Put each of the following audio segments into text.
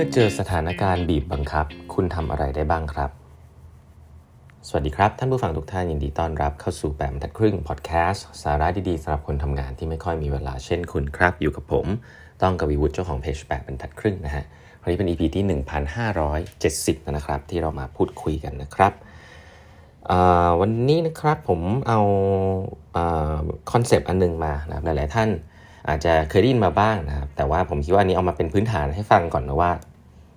เมื่อเจอสถานการณ์บีบบังคับ คุณทำอะไรได้บ้างครับ สวัสดีครับ ท่านผู้ฟังทุกท่านยินดีต้อนรับเข้าสู่แปดบรรทัดครึ่งพอดแคสต์สาระดีๆสำหรับคนทำงานที่ไม่ค่อยมีเวลาเช่นคุณครับ อยู่กับผม ต้องกวีวุฒิเจ้าของเพจแปดบรรทัดครึ่งนะฮะวันนี้เป็น EP ที่ 1570 นะครับ ที่เรามาพูดคุยกันนะครับวันนี้นะครับผมเอา concept อันนึงมานะหลาย ๆ ท่านอาจจะเคยได้ยินมาบ้างนะครับแต่ว่าผมคิดว่านี้เอามาเป็นพื้นฐานให้ฟังก่อนนะว่า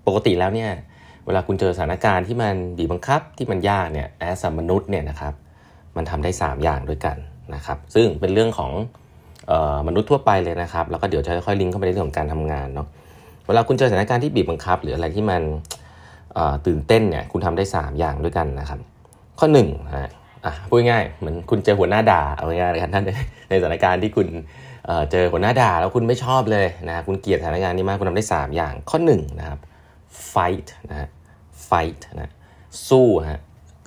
ปกติแล้วเนี่ยเวลาคุณเจอสถานการณ์ที่มันบีบบังคับที่มันยากเนี่ยแอสมนุษย์เนี่ยนะครับมันทำได้ 3 อย่างด้วยกันนะครับ ซึ่งเป็นเรื่องของออมนุษย์ทั่วไปเลยนะครับ แล้วก็เดี๋ยวจะค่อยลิงก์เข้าไปในเรื่องของการทำงานเนาะเวลาคุณเจอสถานการณ์ที่บีบบังคับ หรืออะไรที่มันตื่นเต้นเนี่ยคุณทำได้ 3 อย่างด้วยกันนะครับ ข้อ1นะอะพูดง่ายเหมือนคุณเจอหัวหน้าด่าเอาง่ายๆเลยครับท่านในสถานการณ์ที่คุณเจอหัวหน้าด่าแล้วคุณไม่ชอบเลยนะคุณเกลียดสถานการณ์นี้มากคุณทำได้ 3 อย่างข้อ1นะครับ fight นะฮะ fight นะสู้ฮะ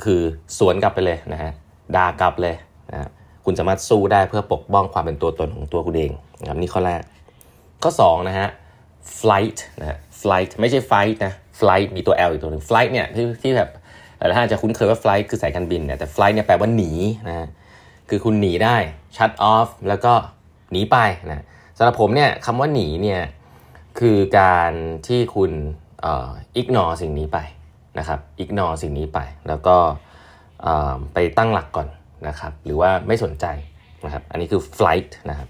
คือสวนกลับไปเลยนะฮะด่ากลับเลยนะคุณสามารถสู้ได้เพื่อปกป้องความเป็นตัวตนของตัวคุณเองนะครับนี่ข้อแรก ข้อ2นะฮะ flight นะ flight ไม่ใช่ fight นะ flight มีตัว L อีกตัวหนึ่ง flight เนี่ยที่ที่แบบหลายท่านจะคุ้นเคยว่า flight คือสายการบินเนี่ยแต่ flight เนี่ยแปลว่าหนีนะคือคุณหนีได้ shut off แล้วก็หนีไปนะสำหรับผมเนี่ยคำว่าหนีเนี่ยคือการที่คุณ อ่อ ignore สิ่งนี้ไปนะครับ ignore สิ่งนี้ไป แล้วก็ไปตั้งหลักก่อนนะครับ หรือว่าไม่สนใจนะครับ อันนี้คือ flight นะครับ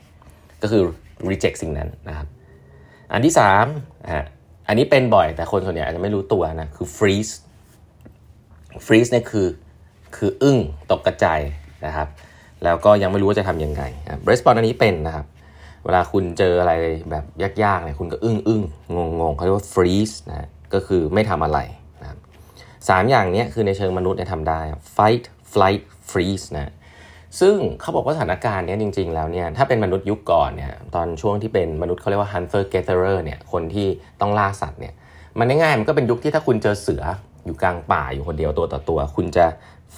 ก็คือ reject สิ่งนั้นนะครับ อันที่3อะอันนี้เป็นบ่อยแต่คนส่วนใหญ่อาจจะไม่รู้ตัวนะ คือ freeze freeze เนี่ยคือคืออึ้งตกกระจายนะครับ แล้วก็ยังไม่รู้ว่าจะทำยังไงเรสปอนอันนี้เป็นนะครับ เวลาคุณเจออะไรแบบยากๆเนี่ยคุณก็อึ้งอึ้งงงงเขาเรียกว่า freeze นะก็คือไม่ทำอะไรนะครับสามอย่างนี้คือในเชิงมนุษย์เนี่ยทำได้ fight flight freeze นะซึ่งเขาบอกว่าสถานการณ์นี้จริง ๆ แล้วเนี่ยถ้าเป็นมนุษย์ยุคก่อนเนี่ยตอนช่วงที่เป็นมนุษย์เขาเรียกว่า hunter gatherer เนี่ยคนที่ต้องล่าสัตว์เนี่ยมันง่ายๆมันก็เป็นยุคที่ถ้าคุณเจอเสืออยู่กลางป่าอยู่คนเดียวตัวต่อตัว คุณจะ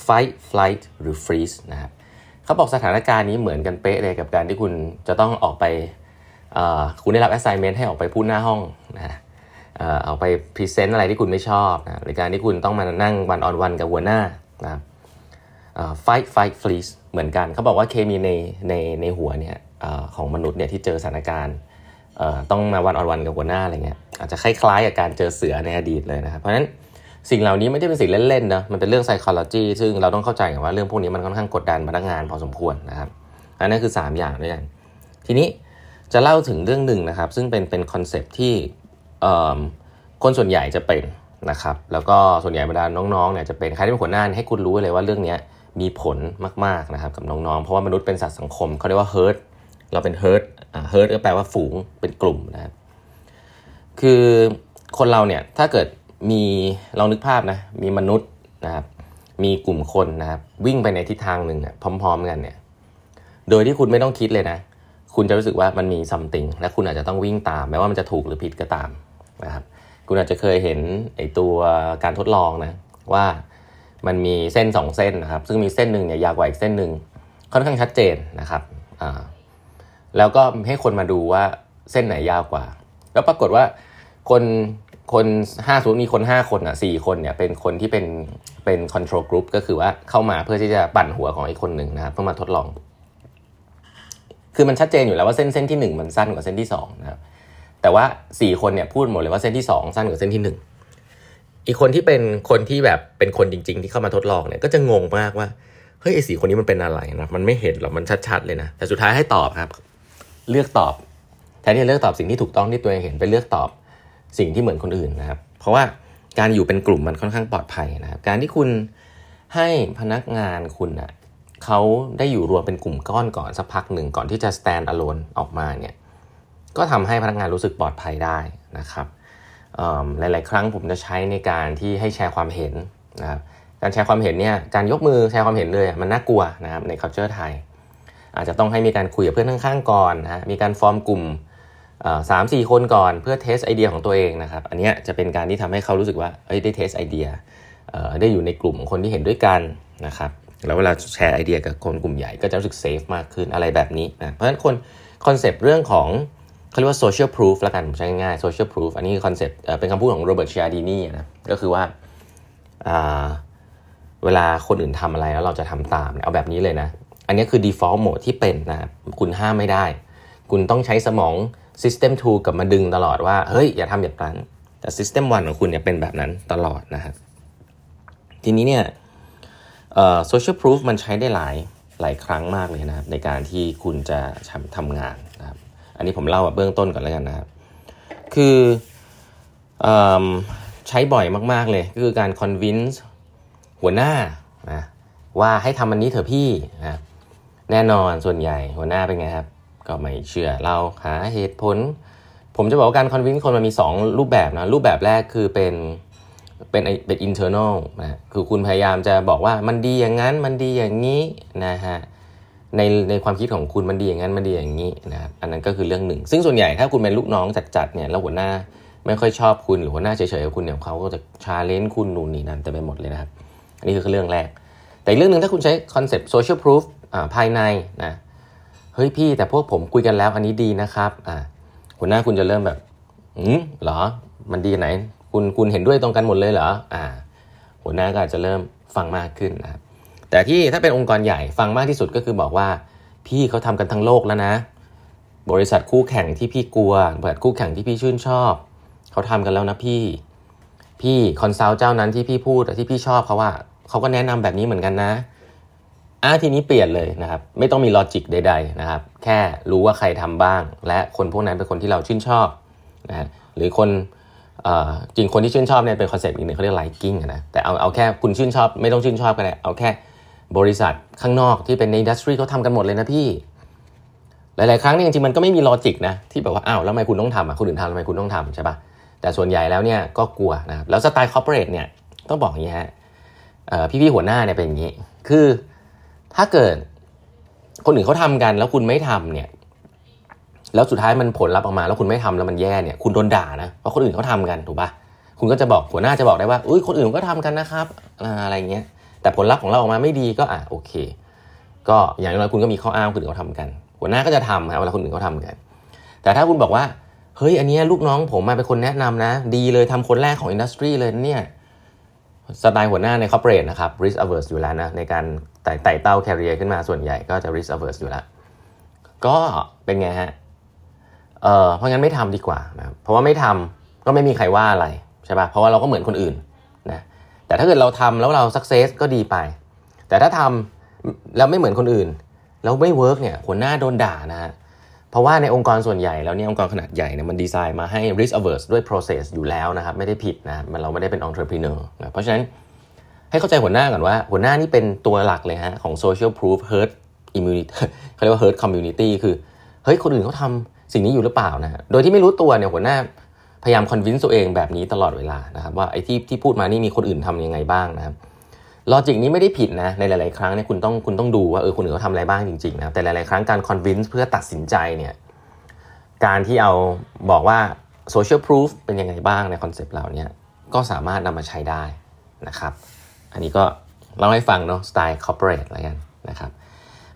fight flight หรือ freeze นะครับ เขาบอกสถานการณ์นี้เหมือนกันเป๊ะเลยกับการที่คุณจะต้องออกไปคุณได้รับ assignment ให้ออกไปพูดหน้าห้องนะเอาไป present อะไรที่คุณไม่ชอบนะหรือการที่คุณต้องมานั่ง one on one กับหัวหน้านะ fight flight freeze เหมือนกันเขาบอกว่าเคมีในในในหัวเนี่ยของมนุษย์เนี่ยที่เจอสถานการณ์ต้องมาวันออนวันกับหัวหน้าอะไรเงี้ยอาจจะคล้ายๆกับการเจอเสือในอดีตเลยนะครับเพราะฉะนั้น สิ่งเหล่านี้ไม่ได้เป็นสิ่งเล่นๆนะมันเป็นเรื่อง psychology ซึ่งเราต้องเข้าใจว่าเรื่องพวกนี้มันค่อนข้างกดดันพนักงานพอสมควรนะครับอันนั้นคือ 3 อย่างด้วยกัน ทีนี้จะเล่าถึงเรื่องหนึ่งนะครับ ซึ่งเป็นเป็นคอนเซปที่คนส่วนใหญ่จะเป็นนะครับแล้วก็ส่วนใหญ่บรรดาน้องๆเนี่ยจะเป็นใครที่เป็นหัวหน้าให้คุณรู้เลยว่าเรื่องนี้มีผลมากๆนะครับกับน้องๆเพราะว่ามนุษย์เป็นสัตว์สังคมเขาเรียกว่า herd เราเป็น herd herd ก็แปลว่าฝูงเป็นกลุ่มนะครับคือคนเราเนี่ยถ้าเกิด มีลองนึกภาพนะมีมนุษย์นะครับมีกลุ่มคนนะครับวิ่งไปในทิศทางหนึ่งพร้อม ๆ กันเนี่ย โดยที่คุณไม่ต้องคิดเลยนะ คุณจะรู้สึกว่ามันมีซัมติงและคุณอาจจะต้องวิ่งตามแม้ว่ามันจะถูกหรือผิดก็ตามนะครับ คุณอาจจะเคยเห็นไอตัวการทดลองนะว่ามันมีเส้น 2 เส้นนะครับ ซึ่งมีเส้นหนึ่งเนี่ยยาวกว่าอีกเส้นหนึ่งค่อนข้างชัดเจนนะครับแล้วก็ให้คนมาดูว่าเส้นไหนยาวกว่า แล้วปรากฏว่าคน คนห้าสมมติมีคนห้าคนอะสี่คนเนี่ยเป็นคนที่เป็นเป็น control group ก็คือว่าเข้ามาเพื่อที่จะปั่นหัวของอีกคนหนึ่งนะครับเพื่อมาทดลอง คือมันชัดเจนอยู่แล้วว่าเส้นเส้นที่หนึ่งมันสั้นกว่าเส้นที่สองนะครับแต่ว่าสี่คนเนี่ยพูดหมดเลยว่าเส้นที่สองสั้นกว่าเส้นที่หนึ่งอีกคนที่เป็นคนที่แบบเป็นคนจริง ๆ ที่เข้ามาทดลองเนี่ยก็จะงงมากว่าเฮ้ยไอ้สี่คนนี้มันเป็นอะไรนะมันไม่เห็นหรอกมันชัดๆเลยนะแต่สุดท้ายให้ตอบครับ เลือกตอบแทนที่จะเลือกตอบสิ่งที่ถูกต้องที่ตัวเองเห็นไปเลือกตอบ สิ่งที่เหมือนคนอื่นนะครับ เพราะว่าการอยู่เป็นกลุ่มมันค่อนข้างปลอดภัยนะครับ การที่คุณให้พนักงานคุณอะเขาได้อยู่รวมเป็นกลุ่มก้อนก่อนสักพักหนึ่งก่อนที่จะ stand alone ออกมาเนี่ยก็ทำให้พนักงานรู้สึกปลอดภัยได้นะครับหลาย ๆ ครั้งผมจะใช้ในการที่ให้แชร์ความเห็นนะครับการแชร์ความเห็นเนี่ยการยกมือแชร์ความเห็นเลยมันน่ากลัวนะครับใน culture ไทย อาจจะต้องให้มีการคุยกับเพื่อนข้างๆก่อนนะมีการฟอร์มกลุ่ม สามสี่คนก่อนเพื่อ test ไอเดียของตัวเองนะครับ อันนี้จะเป็นการที่ทำให้เขารู้สึกว่าเอ้ยได้ test ไอเดียได้อยู่ในกลุ่มคนที่เห็นด้วยกันนะครับแล้วเวลาแชร์ไอเดียกับคนกลุ่มใหญ่ก็จะรู้สึก safe มากขึ้นอะไรแบบนี้นะเพราะฉะนั้นคนconcept เรื่องของเขาเรียกว่า social proof ละกันใช้ง่ายๆ social proof อันนี้ concept เป็นคำพูดของ Robert Cialdini นะก็คือว่าเวลาคนอื่นทำอะไรแล้วเราจะทำตามเอาแบบนี้เลยนะ อันนี้คือ default mode ที่เป็นนะคุณห้ามไม่ได้ คุณต้องใช้สมอง system 2กับมาดึงตลอดว่า เฮ้ย อย่าทำอย่างนั้น แต่ system 1 ของคุณเนี่ยเป็นแบบนั้นตลอดนะครับทีนี้เนี่ยเอ่อ social proof มันใช้ได้หลายหลายครั้งมากเลยนะครับ ในการที่คุณจะทำงานนะครับ อันนี้ผมเล่าแบบเบื้องต้นก่อนแล้วกันนะครับ คืออใช้บ่อยมาก ๆ เลย ก็คือการ convince หัวหน้านะว่าให้ทำอันนี้เถอะพี่นะแน่นอนส่วนใหญ่หัวหน้าเป็นไงครับ ก็ไม่เชื่อเราหาเหตุผล ผมจะบอกว่าการ convince คนมันมี 2 รูปแบบนะรูปแบบแรกคือเป็นเป็นเป็น internal นะคือคุณพยายามจะบอกว่ามันดีอย่างนั้นมันดีอย่างนี้นะฮะในในความคิดของคุณมันดีอย่างนั้นมันดีอย่างนี้นะครับอันนั้นก็คือเรื่องหนึ่ง ซึ่งส่วนใหญ่ถ้าคุณเป็นลูกน้องจัดๆเนี่ยแล้วหัวหน้าไม่ค่อยชอบคุณหรือหัวหน้าเฉยๆกับคุณเนี่ยเขาก็จะ challenge คุณนู่นนี่นั่นแต่ไปหมดเลยนะครับ อันนี้คือเรื่องแรก แต่เรื่องหนึ่งถ้าคุณใช้ concept social proof ภายในนะ เฮ้ยพี่แต่พวกผมคุยกันแล้วอันนี้ดีนะครับอ่าหัวหน้าคุณจะเริ่มแบบอืมเหรอ มันดีไหน คุณคุณเห็นด้วยตรงกันหมดเลยเหรออ่า หัวหน้าก็อาจจะเริ่มฟังมากขึ้นนะครับแต่ที่ถ้าเป็นองค์กรใหญ่ฟังมากที่สุดก็คือบอกว่า พี่เขาทำกันทั้งโลกแล้วนะ บริษัทคู่แข่งที่พี่กลัวบริษัทคู่แข่งที่พี่ชื่นชอบเขาทำกันแล้วนะพี่ พี่คอนซัลท์เจ้านั้นที่พี่พูดที่พี่ชอบเขาว่าเขาก็แนะนำแบบนี้เหมือนกันนะ อะทีนี้เปลี่ยนเลยนะครับ ไม่ต้องมีลอจิกใด ๆนะครับ แค่รู้ว่าใครทำบ้าง และคนพวกนั้นเป็นคนที่เราชื่นชอบนะหรือคนจริงคนที่ชื่นชอบเนี่ยเป็น concept อีกหนึ่งเขาเรียก liking นะแต่เอาเอาแค่คุณชื่นชอบ ไม่ต้องชื่นชอบก็ได้เอาแค่บริษัทข้างนอกที่เป็นใน industry เขาทำกันหมดเลยนะพี่ หลาย ๆ ครั้งเนี่ยจริงๆมันก็ไม่มี logic นะที่แบบว่าอ้าวแล้วทำไมคุณต้องทำอะคนอื่นทำทำไมคุณต้องทำใช่ปะแต่ส่วนใหญ่แล้วเนี่ยก็กลัวนะครับแล้วสไตล์ corporate เนี่ยต้องบอกอย่างนี้ฮะพี่ ๆ หัวหน้าเนี่ยเป็นอย่างนี้ คือ ถ้าเกิด คนอื่นเขาทากัน แล้วคุณไม่ทำเนี่ย แล้วสุดท้ายมันผลลัพธ์ออกมา แล้วคุณไม่ทำแล้วมันแย่เนี่ย คุณโดนด่านะเพราะคนอื่นเขาทากันถูกปะคุณก็จะบอกหัวหน้าจะบอกได้ว่าอุ้ยคนอื่นก็ทำกันนะครับอะไรเงี้ย แต่ผลลัพธ์ของเราออกมาไม่ดีก็อะโอเค ก็อย่างน้อยคุณก็มีข้ออ้างคนอื่นเขาทำกัน หัวหน้าก็จะทำครับเวลาคนอื่นเขาทากัน แต่ถ้าคุณบอกว่าเฮ้ยอันนี้ลูกน้องผมมาเป็นคนแนะนำนะ ดีเลยทำคนแรกของอินดัสทรีเลยเนี่ย สไตล์หัวหน้าใน corporate นะครับ risk averse อยู่แล้วนะในการไต่ไต่เต้า career ขึ้นมาส่วนใหญ่ก็จะ risk averse อยู่แล้ว ก็เป็นไงฮะเออเพราะงั้นไม่ทำดีกว่านะเพราะว่าไม่ทำก็ไม่มีใครว่าอะไรใช่ปะ่ะเพราะว่าเราก็เหมือนคนอื่นนะแต่ถ้าเกิดเราทำแล้วเรา success ก็ดีไป แต่ถ้าทำแล้วไม่เหมือนคนอื่น แล้วไม่ work เนี่ยหัวหน้าโดนด่านะฮะ เพราะว่าในองค์กรส่วนใหญ่แล้วเนี่ยองค์กรขนาดใหญ่เนี่ยมันดีไซน์มาให้ risk averse ด้วย process อยู่แล้วนะครับไม่ได้ผิดนะมันเราไม่ได้เป็น entrepreneur นะเพราะฉะนั้นให้เข้าใจหัวหน้าก่อนว่า หัวหน้านี่เป็นตัวหลักเลยฮะของ social proof herd immunity เขาเรียกว่า herd immunity คือเฮ้ยคนอื่นเขาทำสิ่งนี้อยู่หรือเปล่านะโดยที่ไม่รู้ตัวเนี่ยหัวหน้าพยายาม convince ตัวเองแบบนี้ตลอดเวลานะครับว่าไอ้ที่ที่พูดมานี่มีคนอื่นทำยังไงบ้างนะครับ logic นี้ไม่ได้ผิดนะในหลาย ๆ ครั้งเนี่ยคุณต้องคุณต้องดูว่าเออคนอื่นเขาทำอะไรบ้างจริง ๆ นะแต่หลาย ๆ ครั้งการ convince เพื่อตัดสินใจเนี่ยการที่เอาบอกว่า social proof เป็นยังไงบ้างใน concept เหล่านี้ก็สามารถนำมาใช้ได้นะครับ อันนี้ก็เล่าให้ฟังเนาะสไตล์ corporate อะไรกันนะครับ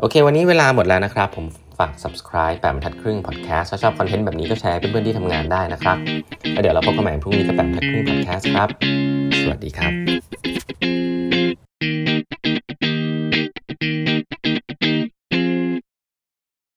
โอเค วันนี้เวลาหมดแล้วนะครับ ผมฝาก subscribe แปดบรรทัดครึ่ง podcast ถ้าชอบ content แบบนี้ก็แชร์เพื่อนๆที่ทำงานได้นะครับแล้วเดี๋ยวเราพบกันใหม่พรุ่งนี้กับแปดบรรทัดครึ่ง podcast ครับ สวัสดีครับ